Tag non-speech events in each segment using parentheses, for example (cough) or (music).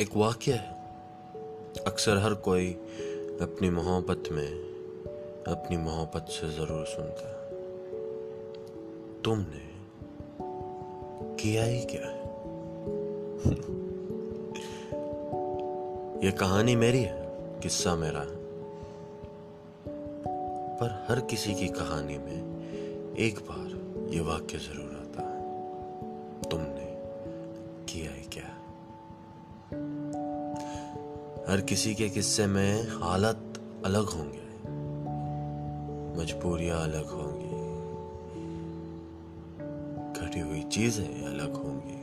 एक वाक्य है। अक्सर हर कोई अपनी मोहब्बत में अपनी मोहब्बत से ज़रूर सुनता है। तुमने किया ही क्या है? (laughs) ये कहानी मेरी है, किस्सा मेरा है। पर हर किसी की कहानी में एक बार ये वाक्य ज़रूर हर किसी के किस्से में हालत अलग होंगे। मजबूरियाँ अलग होंगी। घटी हुई चीज़ें अलग होंगी।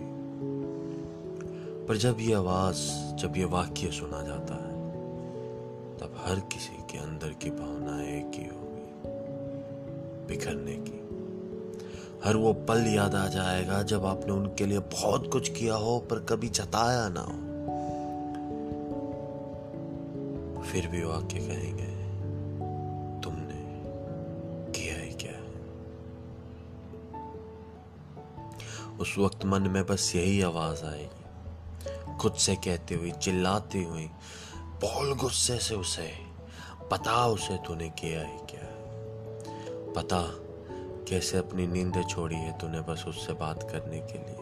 पर जब ये आवाज़, जब ये वाक्य सुना जाता है, तब हर किसी के अंदर की भावना एक ही होगी, बिखरने की। हर वो पल याद आ जाएगा जब आपने उनके लिए बहुत कुछ किया हो, पर कभी जताया ना हो। फिर भी वो आके कहेंगे, तुमने किया ही क्या उस वक्त मन में बस यही आवाज़ आएगी खुद से कहती हुई, चिल्लाती हुई बहुत गुस्से से उसे, पता उसे तूने किया ही क्या पता कैसे अपनी नींद छोड़ी है तूने बस उससे बात करने के लिए?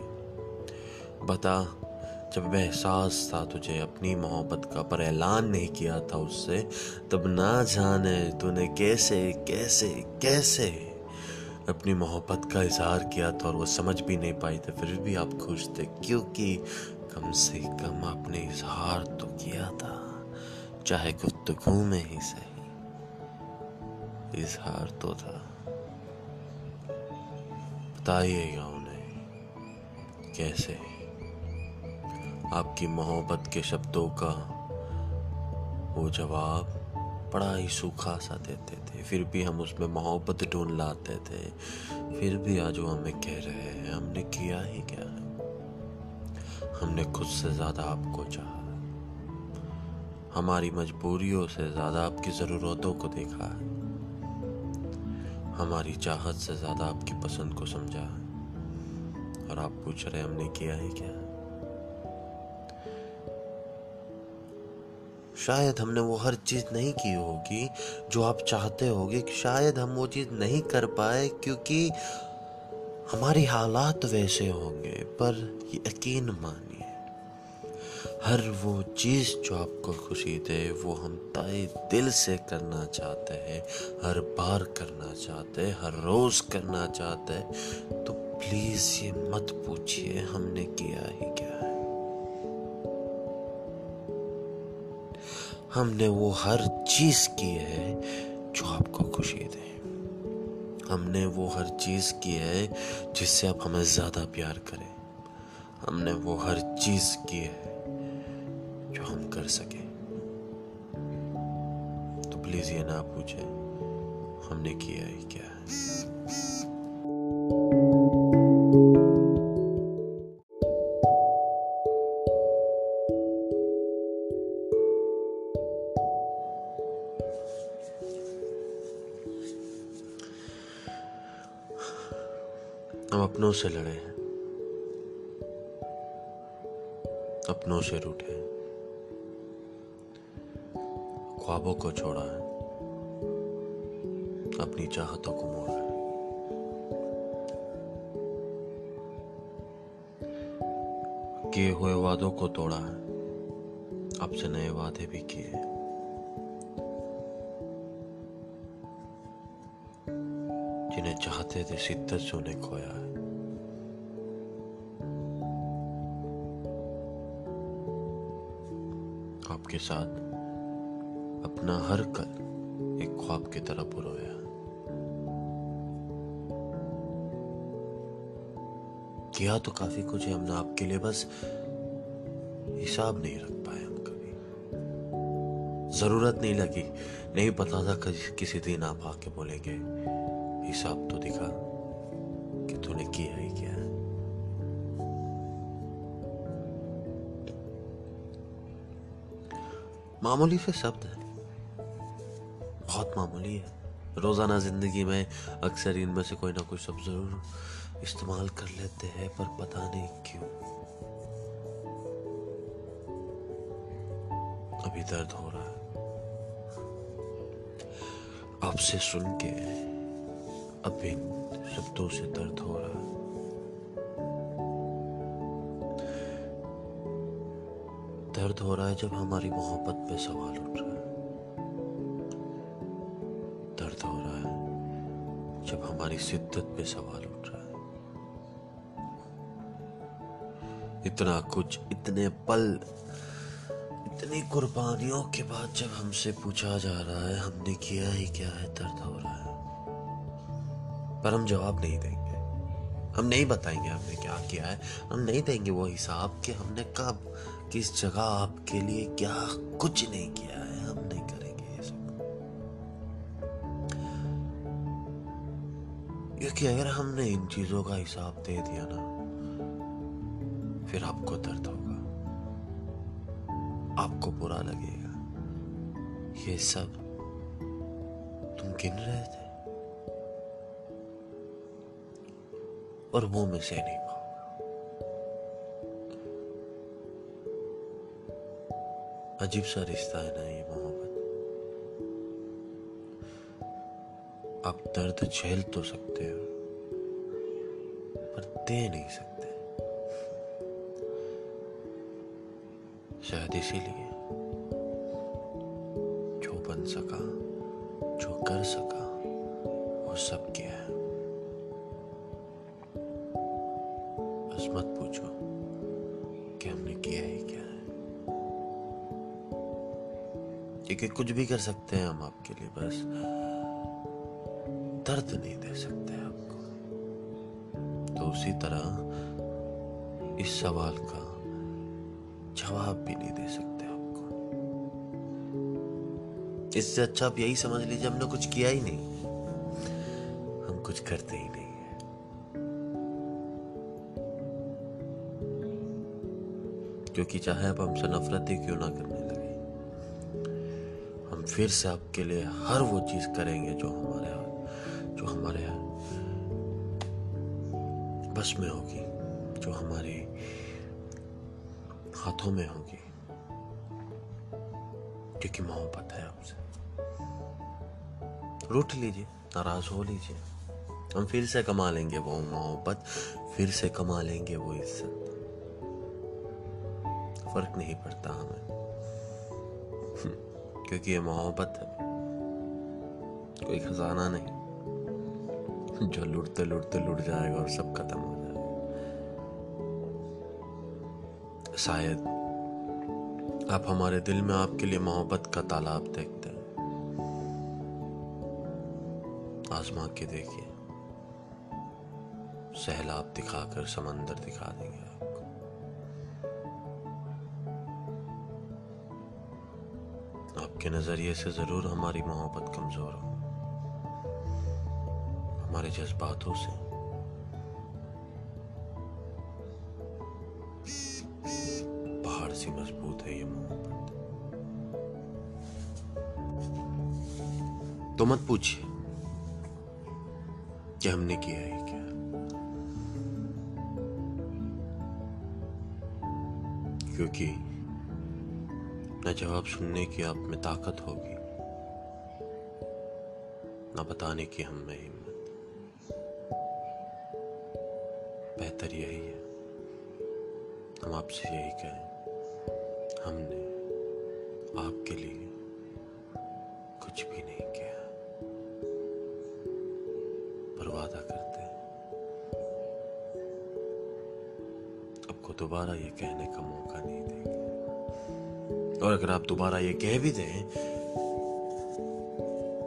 बता जब वह एहसास था, तुझे अपनी मोहब्बत का पर ऐलान नहीं किया था उससे, तब ना जाने तूने कैसे कैसे कैसे अपनी मोहब्बत का इजहार किया था और वो समझ भी नहीं पाई थे। फिर भी आप खुश थे, क्योंकि कम से कम आपने इजहार तो किया था, चाहे गुफ्तगू में ही सही। इजहार तो था। बताइएगा उन्हें, कैसे? आपकी मोहब्बत के शब्दों का वो जवाब बड़ा ही सूखा सा देते थे। फिर भी हम उसमें मोहब्बत ढूंढ लाते थे। फिर भी आज वो हमें कह रहे हैं, हमने किया ही क्या है? हमने खुद से ज़्यादा आपको चाहा हमारी मजबूरियों से ज़्यादा आपकी जरूरतों को देखा है। हमारी चाहत से ज़्यादा आपकी पसंद को समझा और आप पूछ रहे हमने किया ही क्या शायद हमने वो हर चीज़ नहीं की होगी जो आप चाहते होगे शायद हम वो चीज़ नहीं कर पाए, क्योंकि हमारी हालात वैसे होंगे, पर यकीन मानिए, हर वो चीज़ जो आपको खुशी दे, वो हम तय दिल से करना चाहते हैं, हर बार करना चाहते हैं, हर रोज करना चाहते हैं। तो प्लीज़ ये मत पूछिए, हमने किया ही क्या हमने वो हर चीज़ की है जो आपको खुशी दे। हमने वो हर चीज़ की है जिससे आप हमें ज़्यादा प्यार करें। हमने वो हर चीज़ की है जो हम कर सके। तो प्लीज़ ये ना पूछे, हमने किया ही क्या? है हम अपनों से लड़े हैं। अपनों से रूठे हैं। ख्वाबों को छोड़ा है। अपनी चाहतों को मोड़ा है। किए हुए वादों को तोड़ा है। आपसे नए वादे भी किए जिन्हें थे शिद्दत से उन्हें खोया है। आपके साथ अपना हर कल एक ख्वाब की तरह पुरोया किया तो काफ़ी कुछ है, हमने आपके लिए बस हिसाब नहीं रख पाए हम कभी। ज़रूरत नहीं लगी, नहीं पता था कि किसी दिन आप आके बोलेंगे। हिसाब तो दिखा कि तूने किया ही क्या मामूली से शब्द है। बहुत मामूली है। रोज़ाना ज़िंदगी में अक्सर इनमें से कोई ना कोई शब्द ज़रूर इस्तेमाल कर लेते हैं, पर पता नहीं क्यों। अभी दर्द हो रहा है। आपसे सुन के अब शब्दों से दर्द हो रहा है। दर्द हो रहा है जब हमारी मोहब्बत पे सवाल उठ रहा है। दर्द हो रहा है जब हमारी शिद्दत पे सवाल उठ रहा है। इतना कुछ, इतने पल, इतनी कुर्बानियों के बाद जब हमसे पूछा जा रहा है, हमने किया ही क्या है, दर्द हो रहा है। पर हम जवाब नहीं देंगे। हम नहीं बताएँगे हमने क्या किया है। हम नहीं देंगे वो हिसाब कि हमने कब, किस जगह आपके लिए क्या कुछ नहीं किया है। हम नहीं करेंगे ये सब। क्योंकि अगर हमने इन चीज़ों का हिसाब दे दिया ना, फिर आपको दर्द होगा। आपको बुरा लगेगा। ये सब तुम गिन रहे थे? और वो में से नहीं पाऊँगा। अजीब सा रिश्ता है ना ये मोहब्बत। आप दर्द झेल तो सकते हो, पर दे नहीं सकते। शायद इसीलिए जो बन सका, जो कर सका, वो सब किया है। मत पूछो कि हमने किया ही क्या है। क्योंकि कुछ भी कर सकते हैं हम आपके लिए, बस दर्द नहीं दे सकते आपको। तो उसी तरह इस सवाल का जवाब भी नहीं दे सकते आपको। इससे अच्छा आप यही समझ लीजिए, हमने कुछ किया ही नहीं। हम कुछ करते ही नहीं। क्योंकि चाहे आप हमसे नफरत ही क्यों ना करने लगे। हम फिर से आपके लिए हर वो चीज़ करेंगे जो हमारे जो हमारे बस में होगी, जो हमारे हाथों में होगी। क्योंकि मोहब्बत है आपसे रूठ लीजिए, नाराज़ हो लीजिए। हम फिर से कमा लेंगे वो मोहब्बत, फिर से कमा लेंगे वो इज़्ज़त। फ़र्क नहीं पड़ता हमें। क्योंकि ये मोहब्बत है। कोई खजाना नहीं। जो लुटते लुटते लुट जाएगा और सब खत्म हो जाएगा। शायद आप हमारे दिल में आपके लिए मोहब्बत का तालाब देखते हैं। आजमा के देखिए। सहलाब दिखाकर समंदर दिखा देंगे आपको आपके नज़रिए से ज़रूर हमारी मोहब्बत कमज़ोर हो। हमारे जज्बातों से। पहाड़ सी मज़बूत है ये मोहब्बत। तो मत पूछिए, कि हमने किया है क्या? क्योंकि न जवाब सुनने की आप में ताकत होगी। न बताने की हम में हिम्मत। बेहतर यही है। हम आपसे यही कहें। हमने आपके लिए कुछ भी नहीं किया। पर वादा करते हैं। आपको दोबारा ये कहने का मौका नहीं देंगे। और अगर आप दोबारा ये कह भी दें,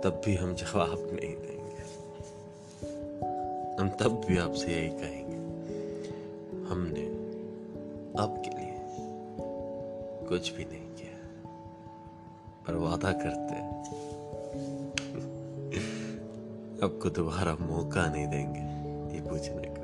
तब भी हम जवाब नहीं देंगे। हम तब भी आपसे यही कहेंगे, हमने आपके लिए कुछ भी नहीं किया, पर वादा करते (laughs) आपको दोबारा मौका नहीं देंगे, ये पूछने का।